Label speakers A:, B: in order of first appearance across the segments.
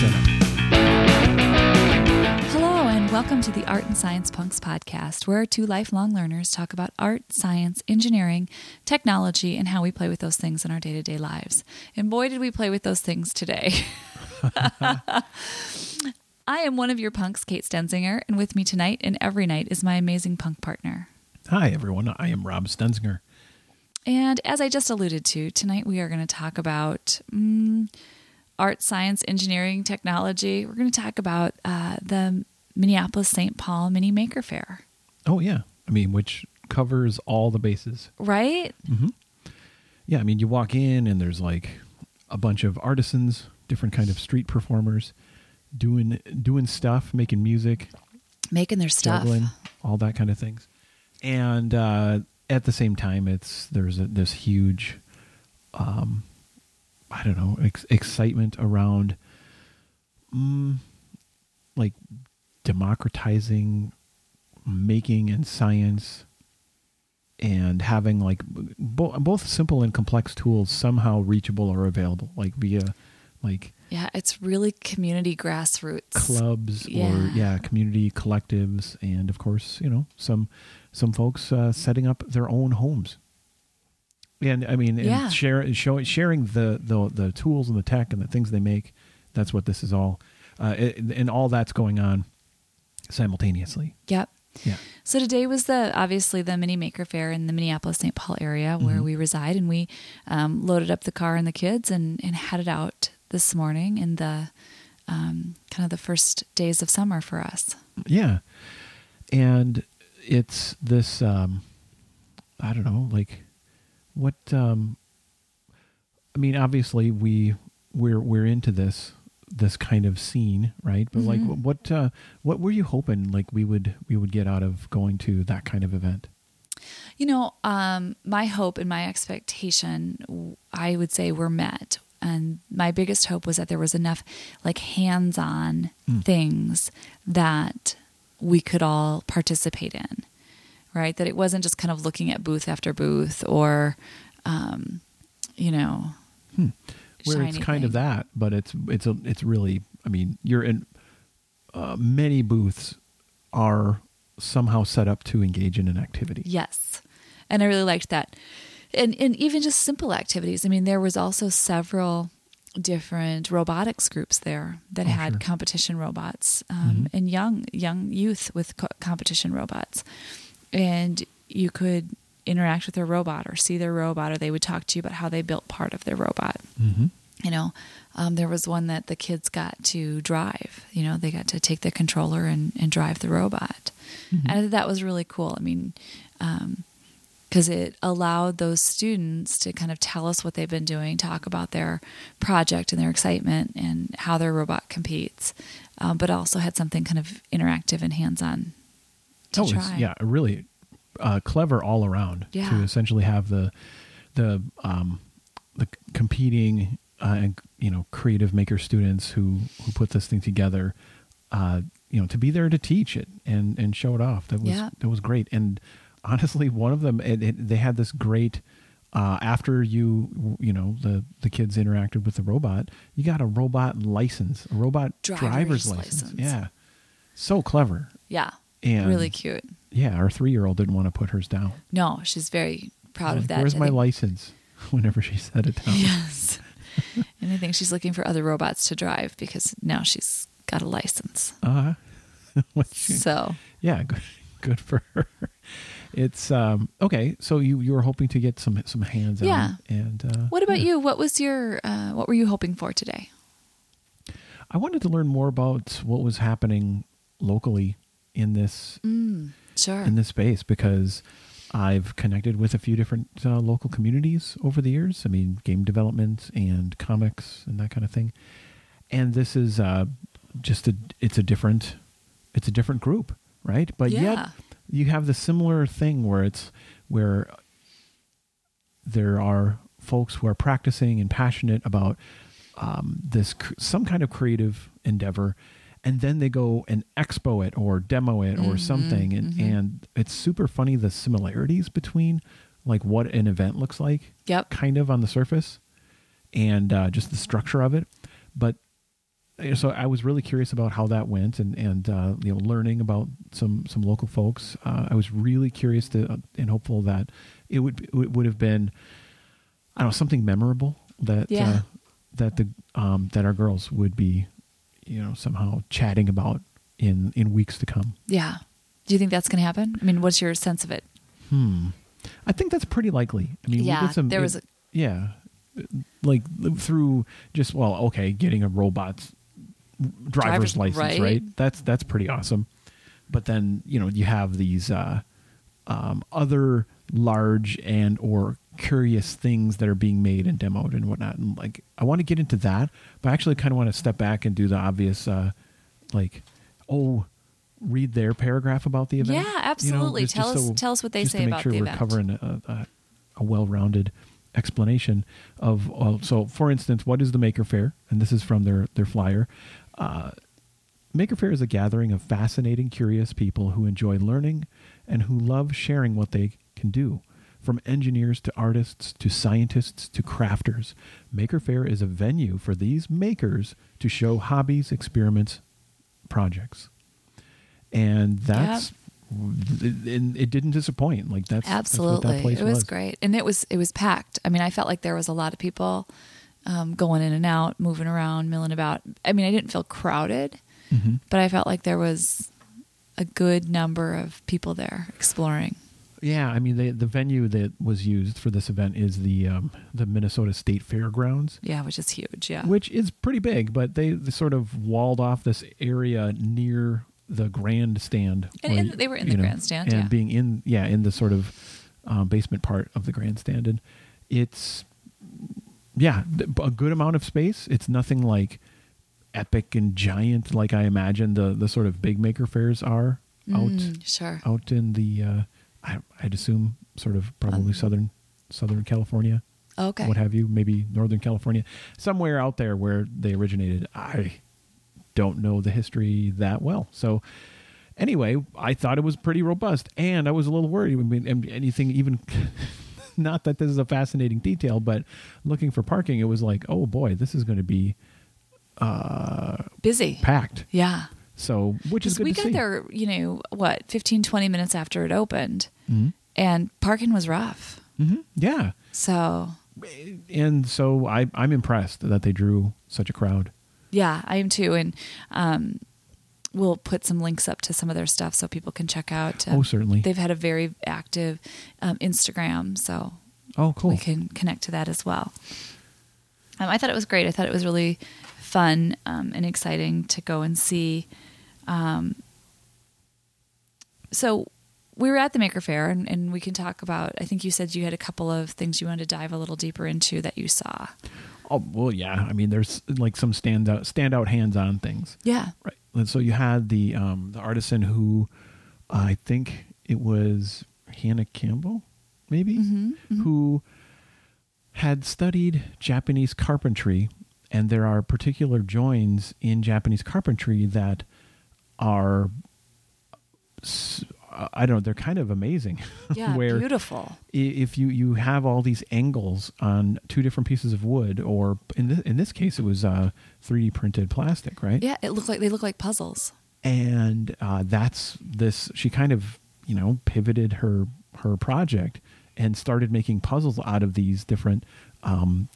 A: setup.
B: Hello, and welcome to the Art and Science Punks podcast, where two lifelong learners talk about art, science, engineering, technology, and how we play with those things in our day to day lives. And boy, did we play with those things today. I am one of your punks, Kate Stenzinger, and with me tonight and every night is my amazing punk partner.
A: Hi, everyone. I am Rob Stenzinger.
B: And as I just alluded to, tonight we are going to talk about mm, art, science, engineering, technology. We're going to talk about uh, the Minneapolis St. Paul Mini Maker Faire.
A: Oh, yeah. I mean, which covers all the bases.
B: Right?
A: Yeah, I mean, you walk in and there's like a bunch of artisans, different kind of street performers doing doing stuff, making music,
B: Making their stuff.
A: all that kind of things. And uh, at the same time, it's there's a, this huge, um, I don't know, ex- excitement around, mm, like democratizing making and science, and having like bo- both simple and complex tools somehow reachable or available, like via like
B: Yeah, it's really community grassroots.
A: clubs or
B: Yeah.
A: yeah community collectives and of course you know some some folks uh, setting up their own homes and i mean and
B: Yeah.
A: share, show, sharing the, the the tools and the tech and the things they make that's what this is all uh, it, and all that's going on simultaneously
B: Yep.
A: yeah
B: So today was the obviously the mini maker faire in the Minneapolis St. Paul area where
A: Mhm.
B: we reside, and we um, loaded up the car and the kids and and headed out this morning in the um, kind of the first days of summer for us.
A: yeah and it's this um i don't know like what um i mean obviously we we're we're into this this kind of scene right but like
B: Mhm.
A: what uh what were you hoping like we would we would get out of going to that kind of event
B: You know, um, my hope and my expectation, I would say, were met. And my biggest hope was that there was enough like hands on
A: Mm.
B: things that we could all participate in, right? That it wasn't just kind of looking at booth after booth or, um, you know,
A: where it's kind of that but it's it's a it's really i mean you're in uh, many booths are somehow set up to engage in an activity
B: Yes. And I really liked that. And and even just simple activities. I mean, there was also several different robotics groups there that
A: Oh,
B: had
A: sure.
B: competition robots um, and young young youth with co- competition robots. And you could interact with their robot or see their robot or they would talk to you about how they built part of their robot.
A: Mm-hmm.
B: you know um, there was one that the kids got to drive. You know they got to take the controller and, and drive the robot.
A: Mm-hmm.
B: and that was really cool. I mean because it allowed those students to kind of tell us what they've been doing talk about their project and their excitement and how their robot competes um, but also had something kind of interactive and hands-on to
A: oh,
B: try
A: yeah, really uh, clever all around
B: Yeah.
A: to essentially have the the um, the competing uh, and you know creative maker students who who put this thing together. Uh, you know, to be there to teach it and and show it off. That was
B: Yeah.
A: that was great. And honestly, one of them it, it, they had this great. Uh, after you, you know, the the kids interacted with the robot, you got a robot license, a robot
B: Driver's
A: driver's, license.
B: license.
A: Yeah, so clever.
B: yeah
A: And
B: really cute
A: yeah, our three year old didn't want to put hers down.
B: no she's very proud of
A: Like,
B: that
A: Where's
B: I
A: my
B: think-
A: license? Whenever she set it down.
B: Yes. and I think she's looking for other robots to drive because now she's got a license.
A: Uh, she-
B: So,
A: yeah, good, good for her. It's um okay. So you you were hoping to get some some hands
B: Yeah.
A: on, and uh,
B: what about
A: yeah.
B: you? What was your uh, what were you hoping for today?
A: I wanted to learn more about what was happening locally in this
B: Mm, sure.
A: in this space because I've connected with a few different uh, local communities over the years. I mean, game development and comics and that kind of thing. And this is uh, just a it's a different it's a different group, right? But
B: Yeah.
A: yet you have the similar thing where it's where there are folks who are practicing and passionate about um, this cr- some kind of creative endeavor and then they go and expo it or demo it or
B: Mhm,
A: something and,
B: mhm.
A: and it's super funny the similarities between like what an event looks like
B: Yep.
A: kind of on the surface and uh, just the structure of it but so I was really curious about how that went, and and uh, you know, learning about some some local folks. Uh, I was really curious to uh, and hopeful that it would it would have been, I don't know, something memorable that
B: Yeah.
A: uh, that the um, that our girls would be, you know, somehow chatting about in in weeks to come.
B: Yeah. Do you think that's going to happen? I mean, what's your sense of it?
A: Hmm. I think that's pretty likely. I mean, we
B: Yeah,
A: did some.
B: there was a-
A: yeah, like through just well, okay, getting a robot's driver's,
B: Driver's-
A: license, right.
B: right.
A: That's that's pretty awesome. But then you know you have these uh, um, other large and or curious things that are being made and demoed and whatnot. And like, I want to get into that, but I actually kind of want to step back and do the obvious, uh, like, oh, read their paragraph about the event.
B: Yeah, absolutely.
A: just-
B: Tell
A: just
B: us- tell us what they say
A: to make
B: about
A: sure
B: the
A: we're
B: event.
A: covering a, a, a well-rounded explanation of. Well, so, for instance, what is the Maker Faire? And this is from their their flyer. Uh, Maker Faire is a gathering of fascinating, curious people who enjoy learning and who love sharing what they can do. From engineers to artists to scientists to crafters, Maker Faire is a venue for these makers to show hobbies, experiments, projects. And that's and it didn't disappoint. Like that's that's
B: Absolutely.
A: that place
B: it was, great. And it was it was packed. I mean, I felt like there was a lot of people um, going in and out, moving around, milling about. I mean, I didn't feel crowded,
A: Mhm.
B: but I felt like there was a good number of people there exploring.
A: Yeah, I mean the the venue that was used for this event is the um, the Minnesota State Fairgrounds.
B: Yeah, which is huge. Yeah.
A: which is pretty big, but they, they sort of walled off this area near the grandstand.
B: And
A: where,
B: in- they were in the grandstand,
A: and
B: yeah.
A: being in yeah in the sort of um, basement part of the grandstand, and it's yeah a good amount of space. It's nothing like epic and giant like I imagine the the sort of big maker faires are out
B: Mm, sure.
A: out in the uh, I, I'd assume sort of probably
B: Um,
A: southern Southern California
B: Okay.
A: what have you, maybe Northern California, somewhere out there where they originated. I don't know the history that well. So anyway, I thought it was pretty robust, and I was a little worried. I mean, anything even. Not that this is a fascinating detail, but looking for parking, it was like, oh boy, this is going to be uh,
B: Busy.
A: packed.
B: Yeah.
A: So, which is good
B: we got there, you know, what, 15, 20 minutes after it opened,
A: Mhm.
B: and parking was rough.
A: Mhm. Yeah,
B: So,
A: and so I, I'm impressed that they drew such a crowd.
B: yeah, I am too. And um, we'll put some links up to some of their stuff so people can check out. um,
A: Oh, certainly.
B: They've had a very active um, Instagram, so
A: Oh, cool.
B: we can connect to that as well. Um, I thought it was great. I thought it was really fun um, and exciting to go and see. Um, so we were at the Maker Faire, and, and we can talk about. I think you said you had a couple of things you wanted to dive a little deeper into that you saw.
A: Oh well, yeah. I mean, there's like some standout standout hands-on things,
B: Yeah.
A: right? And so you had the um, the artisan who uh, I think it was Hannah Campbell, maybe,
B: Mhm, mhm.
A: who had studied Japanese carpentry, and there are particular joins in Japanese carpentry that are. I don't know. They're kind of amazing.
B: Yeah.
A: where
B: beautiful.
A: if you you have all these angles on two different pieces of wood, or in this, in this case, it was uh, 3D printed plastic, right?
B: Yeah, it looked like they look like puzzles.
A: And uh, that's this. She kind of you know pivoted her her project and started making puzzles out of these different um,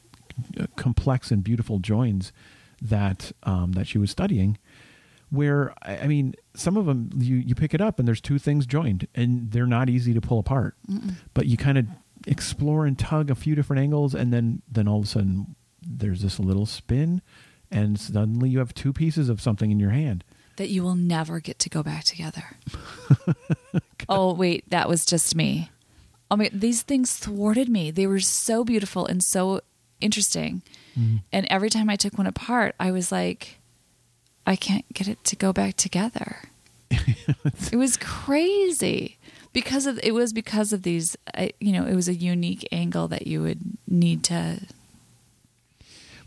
A: complex and beautiful joins that um, that she was studying. Where I mean, some of them you you pick it up and there's two things joined and they're not easy to pull apart but you kind of explore and tug a few different angles and then then all of a sudden there's this little spin and suddenly you have two pieces of something in your hand
B: that you will never get to go back together. oh wait, that was just me. Oh my, these things thwarted me. They were so beautiful and so interesting. Mm-hmm. And every time I took one apart, I was like, I can't get it to go back together. it was crazy because of it was because of these. I- You know, it was a unique angle that you would need to.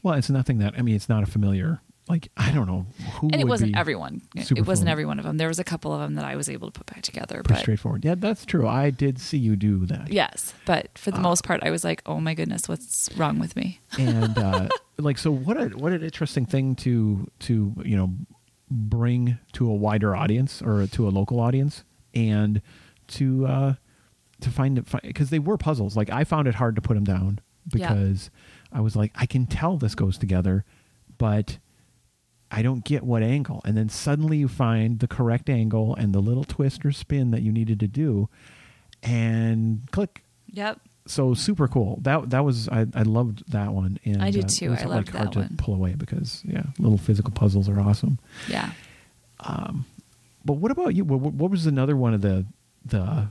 A: well it's nothing that i mean it's not a familiar like I don't know who.
B: and it wasn't everyone. It wasn't every one of them. There was a couple of them that I was able to put back together.
A: Pretty
B: But
A: straightforward. Yeah, that's true. I did see you do that.
B: yes, but for the
A: Uh,
B: most part, I was like, oh my goodness, what's wrong with me?
A: and uh, like so what a what an interesting thing to to you know bring to a wider audience or to a local audience and to uh to find it because they were puzzles like i found it hard to put them down
B: Yeah.
A: because i was like i can tell this goes together but i don't get what angle and then suddenly you find the correct angle and the little twist or spin that you needed to do and click
B: Yep.
A: so super cool. That that was I, I loved that one. And
B: I did
A: uh,
B: too.
A: It was
B: I
A: like
B: loved
A: hard
B: that
A: to
B: one.
A: pull away because yeah, little physical puzzles are awesome.
B: Yeah.
A: Um, But what about you? What, what was another one of the the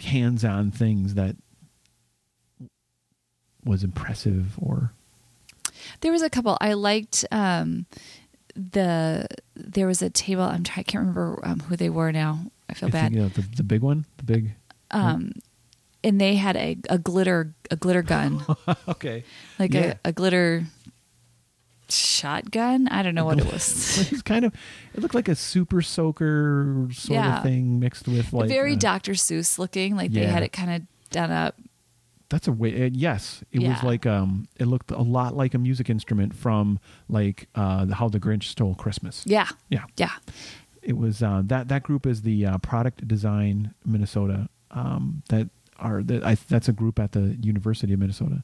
A: hands-on things that was impressive or
B: There was a couple. I liked um, the. There was a table. I'm trying. I can't remember um, who they were now. I feel
A: I
B: bad.
A: think, you know, the the big one, the big.
B: Um, and they had a, a glitter a glitter gun,
A: okay.
B: like
A: Yeah.
B: a, a glitter shotgun. I don't know what it was.
A: It's kind of. It looked like a super soaker sort
B: Yeah.
A: of thing mixed with like
B: Very
A: uh,
B: Dr. Seuss looking. Like they had it kind of done up.
A: That's a way. Uh, yes, it was like um. It looked a lot like a music instrument from like uh, how the Grinch stole Christmas.
B: Yeah.
A: Yeah,
B: Yeah.
A: it was uh, that that group is the uh, Product Design Minnesota. Um, that are that I, that's a group at the University of Minnesota.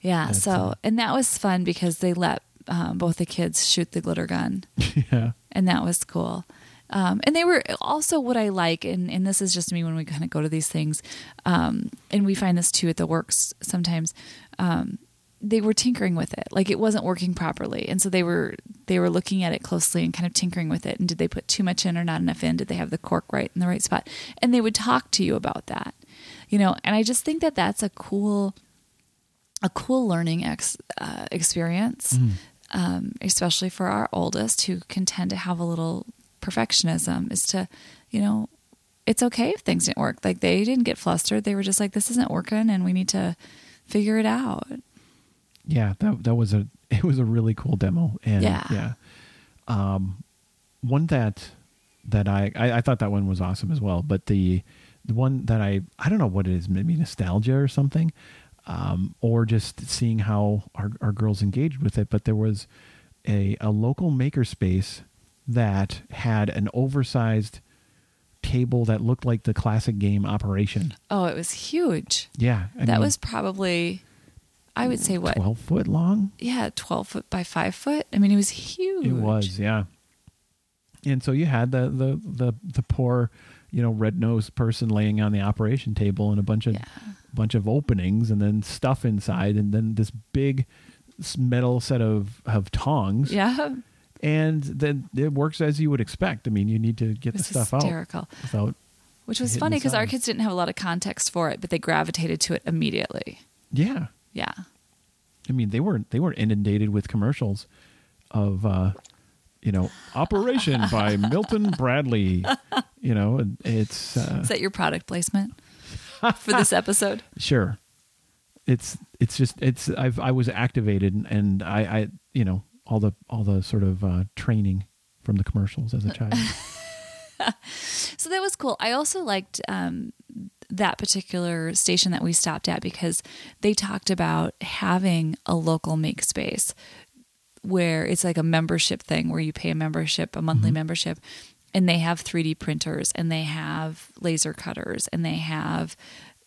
B: Yeah.
A: That's,
B: so,
A: uh,
B: and that was fun because they let um, both the kids shoot the glitter gun.
A: yeah,
B: and that was cool. Um, and they were also what I like, and, and this is just me when we kind of go to these things, um, and we find this too at the works sometimes. Um, they were tinkering with it, like it wasn't working properly, and so they were they were looking at it closely and kind of tinkering with it. And did they put too much in or not enough in? Did they have the cork right in the right spot? And they would talk to you about that, you know. And I just think that that's a cool a cool learning ex, uh, experience, um, especially for our oldest who can tend to have a little perfectionism. Is to, you know, it's okay if things didn't work. Like they didn't get flustered. They were just like, this isn't working, and we need to figure it out.
A: yeah. That that was a it was a really cool demo. And
B: Yeah.
A: yeah. Um, one that that I, I I thought that one was awesome as well. But the the one that I I don't know what it is, maybe nostalgia or something, um, or just seeing how our our girls engaged with it. But there was a a local makerspace that had an oversized table that looked like the classic game Operation.
B: Oh, it was huge.
A: Yeah, I
B: that
A: mean,
B: was probably, I would say, what?
A: twelve foot long.
B: Yeah, twelve foot by five foot. I mean, it was huge.
A: It was, yeah. And so you had the the the, the poor, you know, red nosed person laying on the operation table and a bunch of
B: Yeah.
A: bunch of openings and then stuff inside and then this big metal set of of tongs.
B: Yeah,
A: And then it works as you would expect. I mean, you need to get the stuff
B: hysterical.
A: out without.
B: Which was funny because our kids didn't have a lot of context for it, but they gravitated to it immediately.
A: Yeah,
B: Yeah.
A: I mean, they weren't they weren't inundated with commercials of. uh you know, Operation by Milton Bradley. You know, it's uh,
B: Is that your product placement for this episode?
A: Sure. It's it's just it's I've I was activated and, and I I you know all the all the sort of uh, training from the commercials as a child.
B: So that was cool. I also liked um, that particular station that we stopped at because they talked about having a local make space where it's like a membership thing where you pay a membership, a monthly membership, and they have 3D printers and they have laser cutters and they have,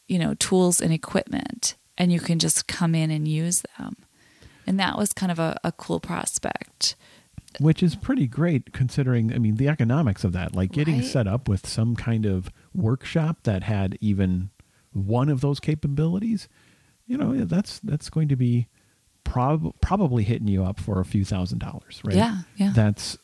B: you know, tools and equipment, and you can just come in and use them. And that was kind of a, a cool prospect.
A: Which is pretty great considering I mean the economics of that. Like getting
B: Right.
A: set up with some kind of workshop that had even one of those capabilities, you know, that's that's going to be prob- probably hitting you up for a few thousand dollars, right?
B: Yeah, yeah.
A: That's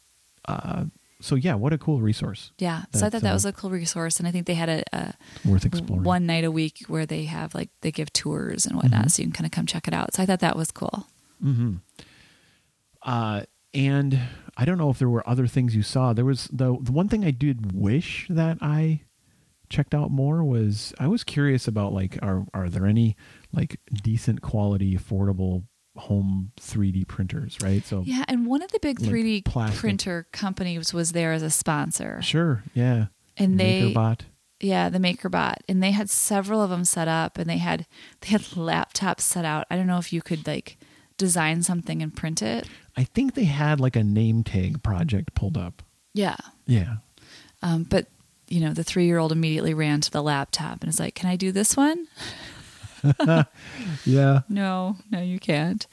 A: uh so yeah, what a cool resource.
B: Yeah. So I thought that
A: uh,
B: was a cool resource. And I think they had a, a
A: Worth exploring.
B: one night a week where they have like they give tours and whatnot,
A: Mhm.
B: so you can kind of come check it out. So I thought that was cool.
A: Mm-hmm. Uh, and I don't know if there were other things you saw. There was the the one thing I did wish that I checked out more was I was curious about like are are there any like decent quality affordable home 3D printers, right? So
B: Yeah, and one of the big
A: Like
B: 3D
A: plastic.
B: printer companies was there as a sponsor.
A: sure, yeah.
B: And they
A: MakerBot.
B: Yeah, the MakerBot, and they had several of them set up, and they had they had laptops set out. I don't know if you could like design something and print it.
A: I think they had like a name tag project pulled up.
B: Yeah,
A: Yeah.
B: um, but you know, the three year old immediately ran to the laptop and is like, "Can I do this one?"
A: Yeah.
B: No, no, you can't.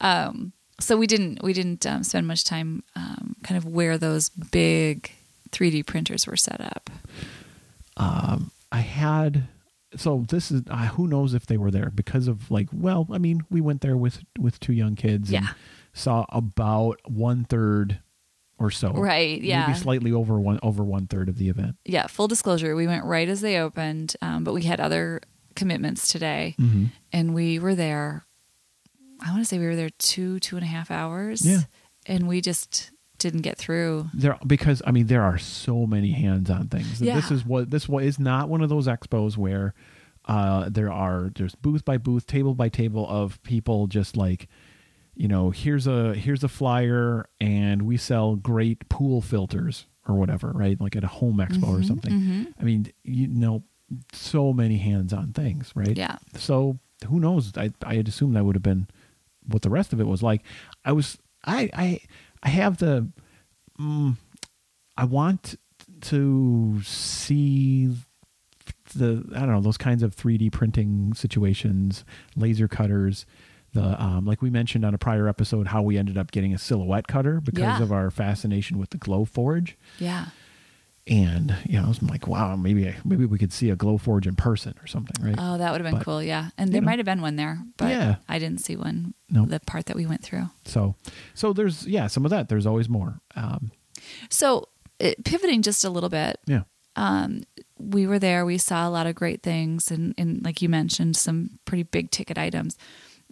B: Um, so we didn't we didn't um, spend much time um, kind of where those big 3D printers were set up.
A: um, I had so this is uh, who knows if they were there because of like well I mean we went there with with two young kids and
B: Yeah.
A: saw about one third or so
B: Right, yeah.
A: maybe slightly over one over one third of the event
B: Yeah, full disclosure, we went right as they opened, um, but we had other commitments today,
A: mm-hmm.
B: and we were there. I want to say we were there two two and a half hours.
A: Yeah.
B: and we just didn't get through.
A: there because I mean there are so many hands on things
B: Yeah.
A: this is what this what is not one of those expos where uh, there are there's booth by booth table by table of people just like you know here's a here's a flyer and we sell great pool filters or whatever right like at a home expo or
B: Mhm,
A: something
B: mhm.
A: i mean you know so many hands on things right
B: Yeah.
A: so who knows i i'd assume that would have been what the rest of it was like i was i i i have the mm, i want to see the i don't know those kinds of 3d printing situations laser cutters the um, like we mentioned on a prior episode how we ended up getting a silhouette cutter because
B: Yeah.
A: of our fascination with the Glowforge
B: Yeah,
A: and you know i was like wow maybe maybe we could see a Glowforge in person or something right
B: oh, that would have been
A: But,
B: cool. Yeah, and there
A: know.
B: might have been one there, but
A: Yeah.
B: I didn't see one.
A: No.
B: the part that we went through.
A: So, so there's yeah, some of that. There's always more. Um,
B: So it, pivoting just a little bit,
A: yeah,
B: um, we were there. We saw a lot of great things, and, and like you mentioned, some pretty big ticket items.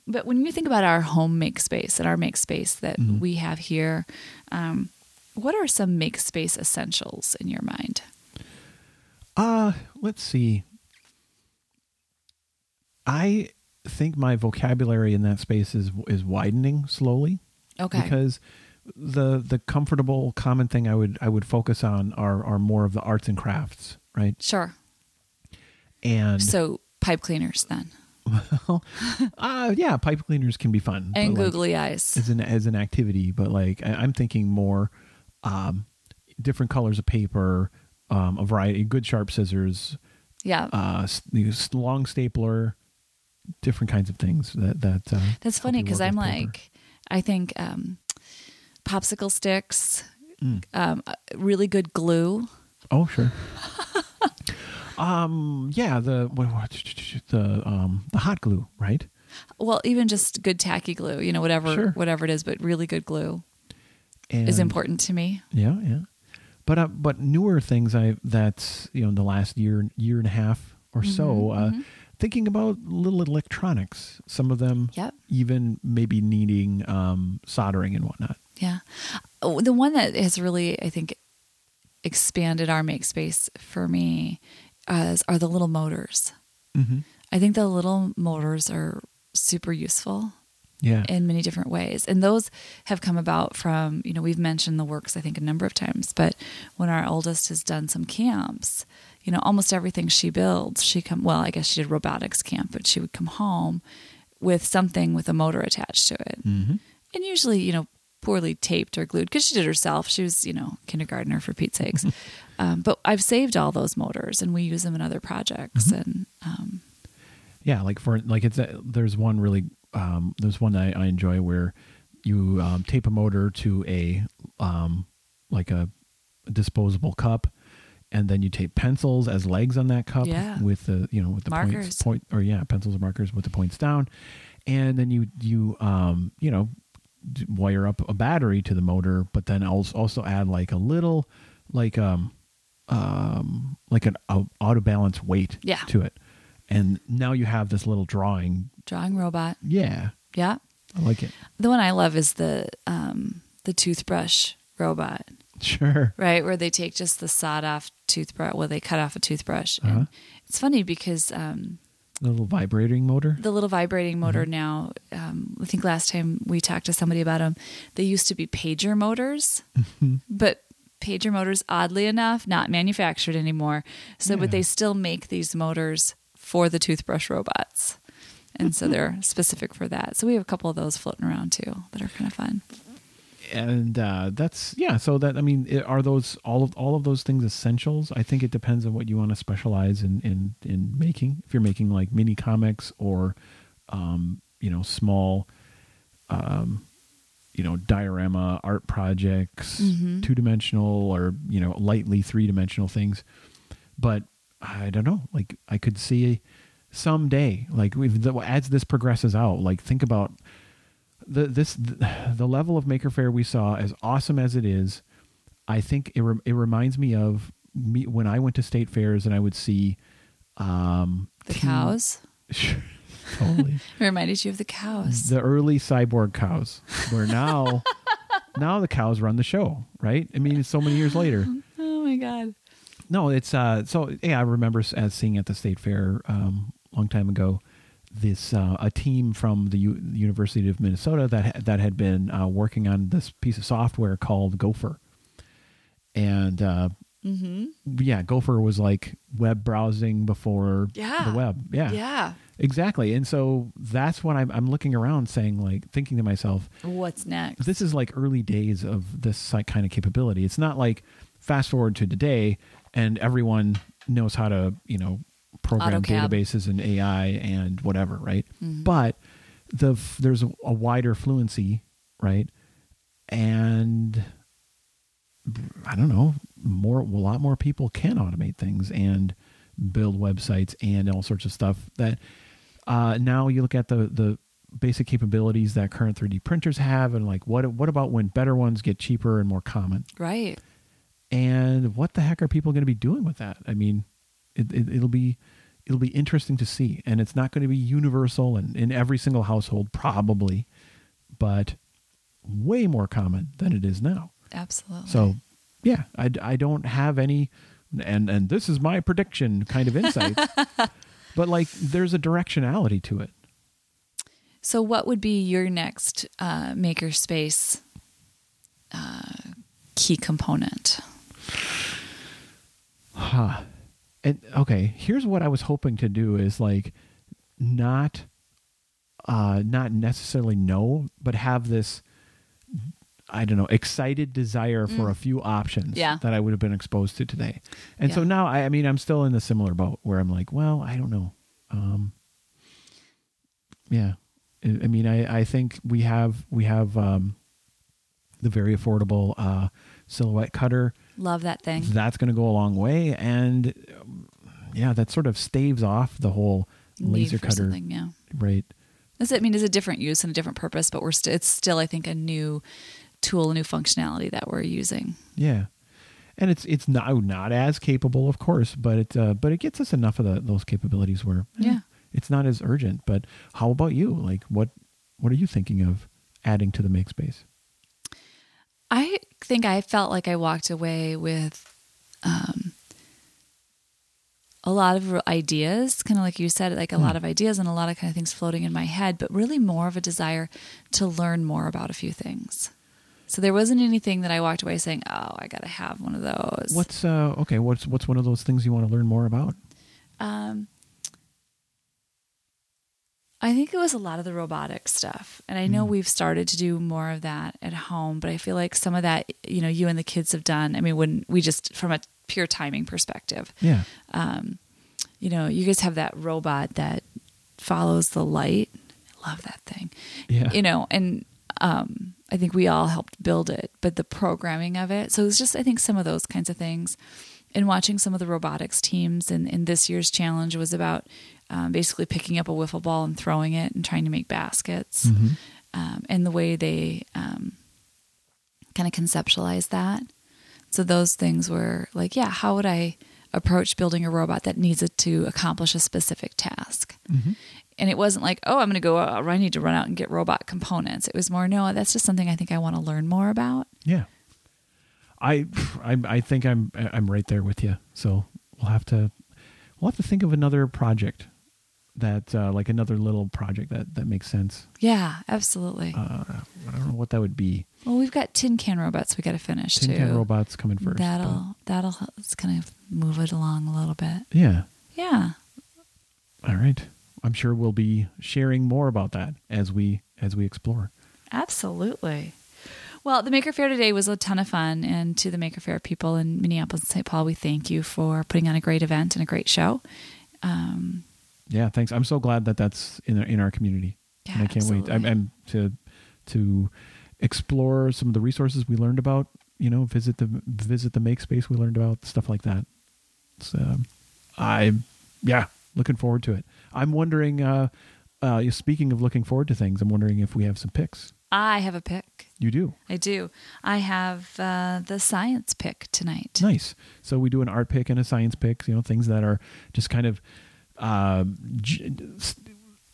B: But when you think about our home make space and our make space that
A: Mhm.
B: we have here, um, what are some make space essentials in your mind?
A: Uh, let's see. I think my vocabulary in that space is is widening slowly
B: Okay.
A: because the the comfortable common thing I would I would focus on are are more of the arts and crafts, right?
B: sure.
A: And
B: So pipe cleaners then, Well,
A: uh yeah, pipe cleaners can be fun.
B: and
A: but, like,
B: googly eyes.
A: as an as an activity, but like I, I'm thinking more um different colors of paper, um a variety good sharp scissors,
B: Yeah.
A: uh long stapler different kinds of things that that uh,
B: That's funny because I'm
A: paper.
B: like, I think um, popsicle sticks,
A: Mm.
B: um, uh, really good glue.
A: oh sure um yeah the what, what, the um the hot glue right
B: Well, even just good tacky glue, you know, whatever
A: Sure.
B: whatever it is, but really good glue
A: and
B: is important to me.
A: yeah yeah but uh, but newer things i that's you know in the last year year and a half or so
B: Mhm,
A: uh
B: mhm.
A: thinking about little electronics some of them
B: Yep.
A: even maybe needing um soldering and whatnot
B: Yeah. Oh, the one that has really, I think, expanded our make space for me uh, are the little motors.
A: mm-hmm.
B: I think the little motors are super useful
A: yeah
B: in many different ways. And those have come about from, you know, we've mentioned the works, I think, a number of times, but when our oldest has done some camps, you know, almost everything she builds, she come, well, I guess she did robotics camp, but she would come home with something with a motor attached to it.
A: mm-hmm.
B: And usually, you know, poorly taped or glued because she did herself. She was, you know, kindergartner for Pete's sakes. um, but I've saved all those motors and we use them in other projects. And um,
A: yeah like for like it's a, there's one really um there's one I, I enjoy where you um, tape a motor to a um like a disposable cup and then you tape pencils as legs on that cup
B: Yeah.
A: with the you know with the
B: Markers.
A: points point or yeah pencils or markers with the points down and then you you um you know wire up a battery to the motor but then also also add like a little like um um like an au- auto balance weight
B: Yeah.
A: to it and now you have this little drawing
B: drawing robot.
A: yeah
B: Yeah.
A: i like it
B: The one I love is the um, the toothbrush robot,
A: sure
B: right? Where they take just the sawed off toothbrush. Well, they cut off a toothbrush.
A: Uh-huh.
B: And it's funny because um,
A: The little vibrating motor.
B: the little vibrating motor
A: Mm-hmm.
B: now um, i think last time we talked to somebody about them they used to be pager motors
A: Mm-hmm.
B: but pager motors oddly enough not manufactured anymore so
A: Yeah.
B: but they still make these motors for the toothbrush robots and so they're specific for that so we have a couple of those floating around too that are kind of fun
A: and uh, that's yeah. So that I mean, are those all of all of those things essentials? I think it depends on what you want to specialize in in in making. If you're making like mini comics or um, you know small, um, you know diorama art projects,
B: Mhm.
A: two dimensional or you know lightly three dimensional things. But I don't know. Like I could see someday, like we've, as this progresses out, like think about the this the level of Maker Faire we saw, as awesome as it is, I think it re- it reminds me of me when I went to state fairs and I would see um,
B: the cows
A: totally
B: it reminded you of the cows
A: the early cyborg cows, where now now the cows run the show, right? I mean, it's so many years later.
B: oh my god
A: No, it's uh. So yeah, I remember as seeing at the state fair um, a long time ago, this uh, a team from the U- University of Minnesota that ha- that had been uh, working on this piece of software called Gopher, and uh,
B: mm-hmm.
A: yeah, Gopher was like web browsing before
B: Yeah.
A: the web. Yeah,
B: yeah
A: exactly. And so that's when I'm, I'm looking around, saying like, thinking to myself,
B: what's next
A: this is like early days of this kind of capability. It's not like fast forward to today and everyone knows how to, you know, program
B: AutoCAD.
A: databases and AI and whatever, right?
B: Mhm.
A: But the there's a, a wider fluency, right? And I don't know, more a lot more people can automate things and build websites and all sorts of stuff that uh, now you look at the the basic capabilities that current 3D printers have and like what what about when better ones get cheaper and more common
B: right
A: and what the heck are people going to be doing with that? I mean it, it, it'll be it'll be interesting to see. And it's not going to be universal and in every single household probably but way more common than it is now.
B: Absolutely.
A: So yeah i, I don't have any and and this is my prediction kind of insight but like there's a directionality to it.
B: So, what would be your next uh, makerspace uh, key component?
A: Huh. And okay, here's what I was hoping to do is like not uh not necessarily know, but have this I don't know, excited desire for a few options
B: Mm. Yeah.
A: that I would have been exposed to today. And so now I, I mean I'm still in the similar boat where I'm like, well, I don't know. Um yeah. I, I mean I, I think we have we have um the very affordable uh silhouette cutter
B: Love that thing.
A: that's going to go a long way and um, yeah that sort of staves off the whole laser cutter
B: yeah.
A: right
B: That's, I mean, it's a different use and a different purpose, but we're st- it's still, I think, a new tool, a new functionality that we're using.
A: yeah and it's it's not not as capable of course but it uh, but it gets us enough of the, those capabilities where eh,
B: Yeah.
A: it's not as urgent but how about you like what what are you thinking of adding to the make space
B: I think I felt like I walked away with um, a lot of ideas, kind of like you said, like a lot of ideas and a lot of kind of things floating in my head, but really more of a desire to learn more about a few things. So there wasn't anything that I walked away saying, "Oh, I got to have one of those."
A: what's uh okay what's what's one of those things you want to learn more about
B: Um, I think it was a lot of the robotic stuff. And I know
A: Mm.
B: we've started to do more of that at home, but I feel like some of that, you know, you and the kids have done. I mean, when we just, from a pure timing perspective,
A: yeah
B: um, you know, you guys have that robot that follows the light. I love that thing.
A: yeah
B: You know, and um, I think we all helped build it, but the programming of it. So it's just, I think, some of those kinds of things. And watching some of the robotics teams in, in this year's challenge was about um, basically picking up a wiffle ball and throwing it and trying to make baskets.
A: Mhm.
B: Um, and the way they um, kind of conceptualize that. So those things were like, yeah, how would I approach building a robot that needs it to accomplish a specific task?
A: Mhm.
B: And it wasn't like, oh, I'm going to go, uh, I need to run out and get robot components. It was more, no, that's just something I think I want to learn more about.
A: Yeah. I, I I think I'm I'm right there with you. So we'll have to we'll have to think of another project that uh, like another little project that that makes sense.
B: Yeah, absolutely.
A: Uh, I don't know what that would be.
B: well, we've got tin can robots we got to finish
A: Tin
B: too.
A: Can Robots coming first.
B: that'll that'll it's kind of move it along a little bit.
A: yeah.
B: Yeah.
A: All right. I'm sure we'll be sharing more about that as we as we explore.
B: Absolutely. Well, the Maker Faire today was a ton of fun, and to the Maker Faire people in Minneapolis and St. Paul, we thank you for putting on a great event and a great show. Um,
A: Yeah, thanks. I'm so glad that that's in our, in our community.
B: Yeah,
A: and I can't wait. I'm. I'm to to explore some of the resources we learned about. You know, visit the visit the make space we learned about stuff like that. So, I'm yeah, looking forward to it. I'm wondering. Uh, uh, speaking of looking forward to things, I'm wondering if we have some picks.
B: I have a pick.
A: You do.
B: I do. I have uh, the science pick tonight.
A: Nice. So we do an art pick and a science pick. You know, things that are just kind of uh,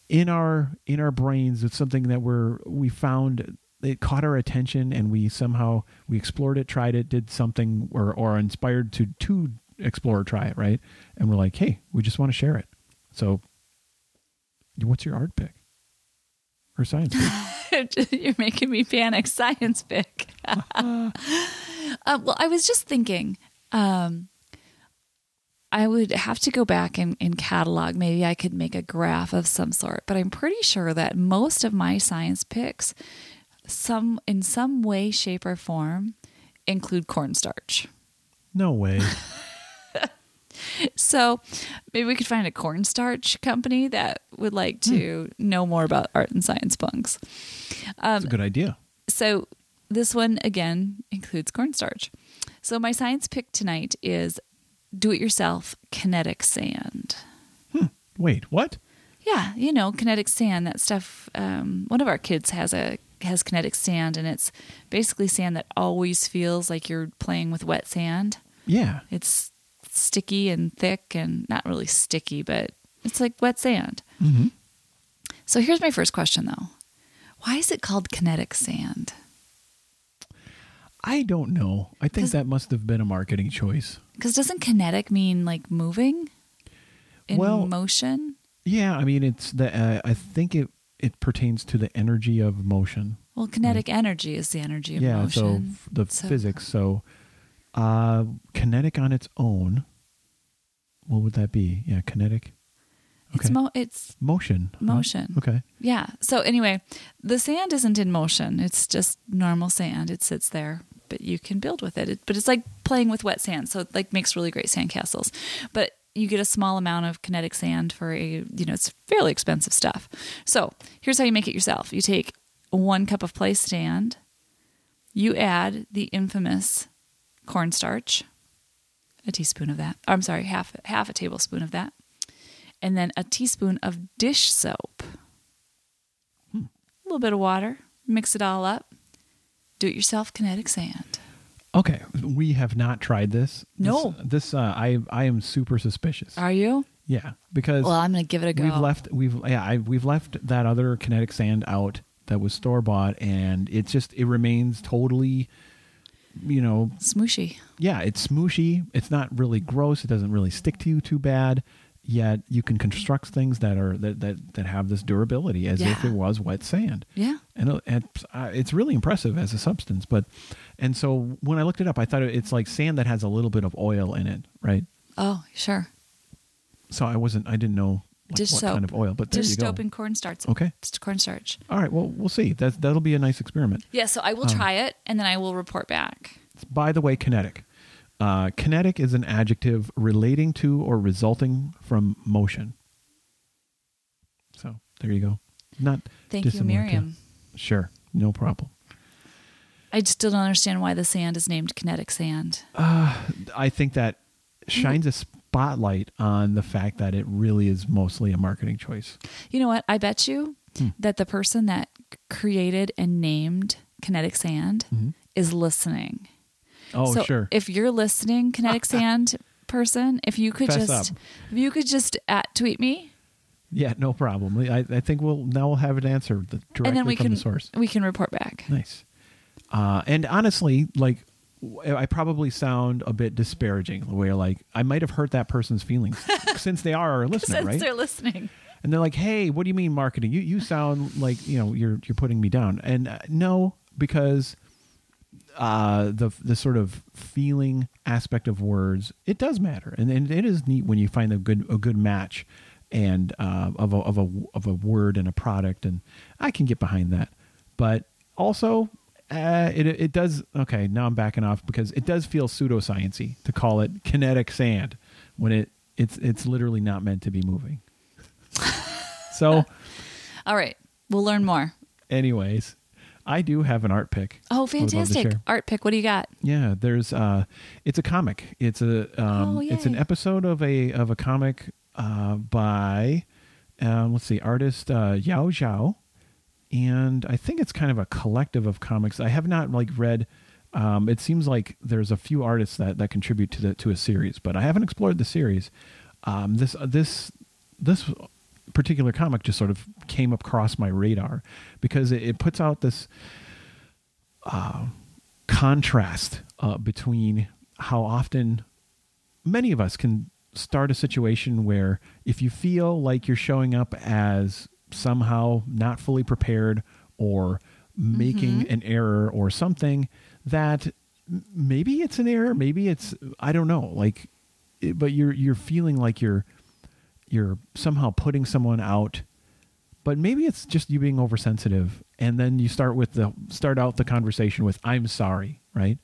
A: in our in our brains. It's something that we're we found it caught our attention, and we somehow we explored it, tried it, did something, or or inspired to to explore or try it, right? And we're like, hey, we just want to share it. So, what's your art pick or science pick?
B: You're making me panic. Science pick. uh, well, I was just thinking. Um, I would have to go back and, and catalog. Maybe I could make a graph of some sort, but I'm pretty sure that most of my science picks, some in some way, shape, or form, include cornstarch.
A: no way.
B: So maybe we could find a cornstarch company that would like to hmm. know more about art and science punks.
A: Um, That's a good idea.
B: So this one again includes cornstarch. So my science pick tonight is do-it-yourself kinetic sand.
A: Wait, what?
B: Yeah, you know, kinetic sand. That stuff. Um, one of our kids has a has kinetic sand, and it's basically sand that always feels like you're playing with wet sand.
A: Yeah.
B: It's sticky and thick, and not really sticky, but it's like wet sand.
A: hmm
B: So here's my first question, though: Why is it called kinetic sand?
A: I don't know. I think that must have been a marketing choice.
B: Because doesn't kinetic mean like moving in
A: Well,
B: motion?
A: Yeah, I mean it's the. Uh, I think it it pertains to the energy of motion.
B: Well, kinetic energy is the energy of motion.
A: yeah, so f- the
B: So-
A: physics. So, uh, kinetic on its own. What would that be? Yeah, kinetic
B: It's mo- it's
A: motion. huh?
B: motion.
A: Okay.
B: Yeah. So anyway, the sand isn't in motion. It's just normal sand. It sits there, but you can build with it. it but it's like playing with wet sand. So it like makes really great sand castles. But you get a small amount of kinetic sand for a, you know, it's fairly expensive stuff. So here's how you make it yourself. You take one cup of play sand, you add the infamous cornstarch, a teaspoon of that. I'm sorry, half half a tablespoon of that. And then a teaspoon of dish soap hmm. a little bit of water, mix it all up. Do it yourself kinetic sand.
A: Okay. We have not tried this.
B: No.
A: This, this uh, I I am super suspicious.
B: Are you?
A: yeah, because
B: Well, I'm to give it a go.
A: we've left we've yeah I, we've left that other kinetic sand out that was store bought and it's just it remains totally you know
B: Smooshy.
A: yeah it's smooshy it's not really gross it doesn't really stick to you too bad yet you can construct things that are that that, that have this durability as if it was wet sand
B: Yeah.
A: and it- it's, uh, it's really impressive as a substance but and so when i looked it up i thought it's like sand that has a little bit of oil in it right
B: Oh, sure.
A: so i wasn't i didn't know like,
B: Dish
A: what
B: soap.
A: kind of oil but there
B: Dish
A: you go
B: soap and cornstarch.
A: Okay.
B: Just cornstarch.
A: all right well we'll see that that'll be a nice experiment
B: Yeah, so I will
A: Um,
B: try it and then I will report back.
A: by the way, kinetic. Uh, kinetic is an adjective relating to or resulting from motion. So there you go. Not
B: Thank you,
A: dissimilar to-
B: Miriam.
A: sure, no problem.
B: I just still don't understand why the sand is named kinetic sand.
A: I think that shines a spotlight on the fact that it really is mostly a marketing choice.
B: You know what? I bet you
A: Hmm.
B: that the person that created and named kinetic sand is listening.
A: Oh,
B: so
A: sure.
B: If you're listening, kinetic sand person, if you could
A: Fess
B: just
A: up.
B: if you could just at tweet me
A: yeah, no problem. I, I think we'll now we'll have an answer the, directly
B: and then we
A: from
B: can
A: the source.
B: we can report back.
A: Nice. Uh, and honestly, like, I probably sound a bit disparaging, the way like I might have hurt that person's feelings since they are listener,
B: Since
A: right?
B: they're listening.
A: and they're like, "Hey, what do you mean marketing? You you sound like you know you're you're putting me down." And uh, no, because uh, the the sort of feeling aspect of words it does matter, and, and it is neat when you find a good a good match and uh, of a of a of a word and a product, and I can get behind that. But also, uh, it it does okay. Now I'm backing off because it does feel pseudosciency to call it kinetic sand when it it's it's literally not meant to be moving. so,
B: All right. We'll learn more.
A: anyways, I do have an art pick.
B: Oh,
A: I would love to
B: fantastic. Art pick. What do you got?
A: Yeah, there's uh it's a comic. It's a um
B: Oh,
A: it's an episode of a of a comic uh by um let's see, artist uh Yao Xiao. And I think it's kind of a collective of comics. I have not like read um it seems like there's a few artists that that contribute to the to a series, but I haven't explored the series. Um this this this particular comic just sort of came across my radar because it, it puts out this contrast uh, between how often many of us can start a situation where if you feel like you're showing up as somehow not fully prepared or making an error or something that maybe it's an error maybe it's i don't know like but you're you're feeling like you're you're somehow putting someone out but maybe it's just you being oversensitive and then you start with the start out the conversation with i'm sorry right?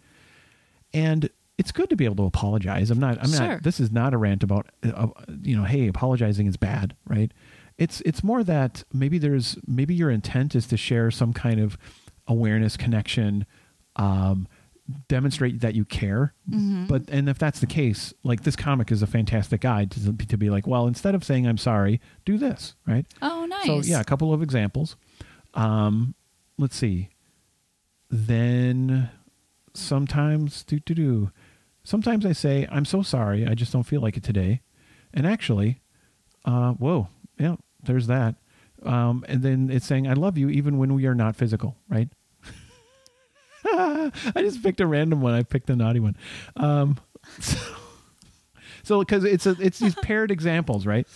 A: And it's good to be able to apologize. I'm not i'm
B: Sure.
A: not this is not a rant about uh, you know hey apologizing is bad right? It's it's more that maybe there's maybe your intent is to share some kind of awareness connection um demonstrate that you care but and if that's the case like this comic is a fantastic guide to, to be like well instead of saying i'm sorry do this right
B: Oh, nice.
A: so yeah, a couple of examples. Um, let's see. Then sometimes do do do. Sometimes I say I'm so sorry. I just don't feel like it today. And actually, uh, whoa, yeah, there's that. Um, and then it's saying I love you even when we are not physical, right? I just picked a random one. I picked a naughty one. Um, so, so because it's a it's these paired examples, right?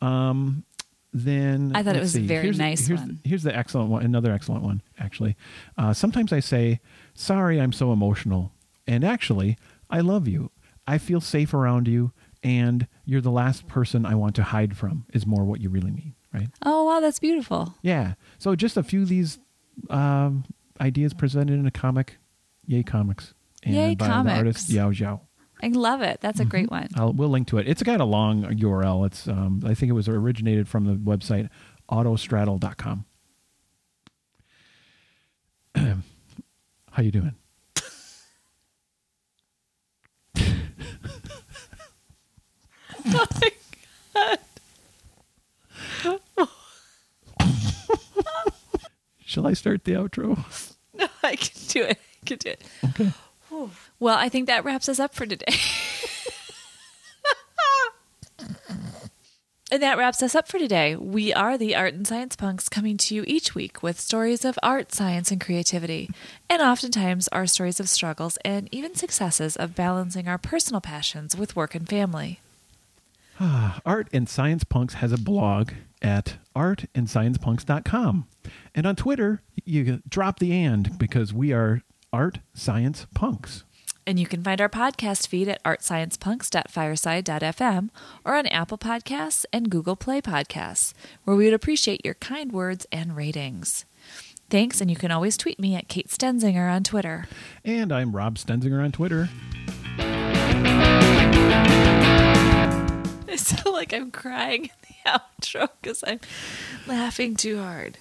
A: Um, then
B: I thought it was a very
A: here's,
B: nice
A: here's,
B: one.
A: Here's the excellent one. Another excellent one, actually. Uh, sometimes I say, "Sorry, I'm so emotional," and actually, I love you. I feel safe around you, and you're the last person I want to hide from. Is more what you really mean, right?
B: oh, wow. That's beautiful.
A: Yeah. So just a few of these um, ideas presented in a comic. Yay, comics! And
B: Yay,
A: by
B: comics.
A: the artist Yao Xiao.
B: I love it. That's a
A: Mm-hmm.
B: great one.
A: I'll, we'll link to it. It's got a long URL. It's um, I think it was originated from the website autostraddle.com. How you doing? Shall I start the outro?
B: No, I can do it. Can do it.
A: Okay.
B: Well, I think that wraps us up for today. and that wraps us up for today. We are the Art and Science Punks coming to you each week with stories of art, science, and creativity, and oftentimes our stories of struggles and even successes of balancing our personal passions with work and family.
A: Art and Science Punks has a blog at artandsciencepunks.com. And on Twitter, you drop the and because we are Art Science Punks.
B: And you can find our podcast feed at artsciencepunks.fireside.fm or on Apple Podcasts and Google Play Podcasts, where we would appreciate your kind words and ratings. Thanks, and you can always tweet me at Kate Stenzinger on Twitter.
A: And I'm Rob Stenzinger on Twitter.
B: I sound like I'm crying in the outro because I'm laughing too hard.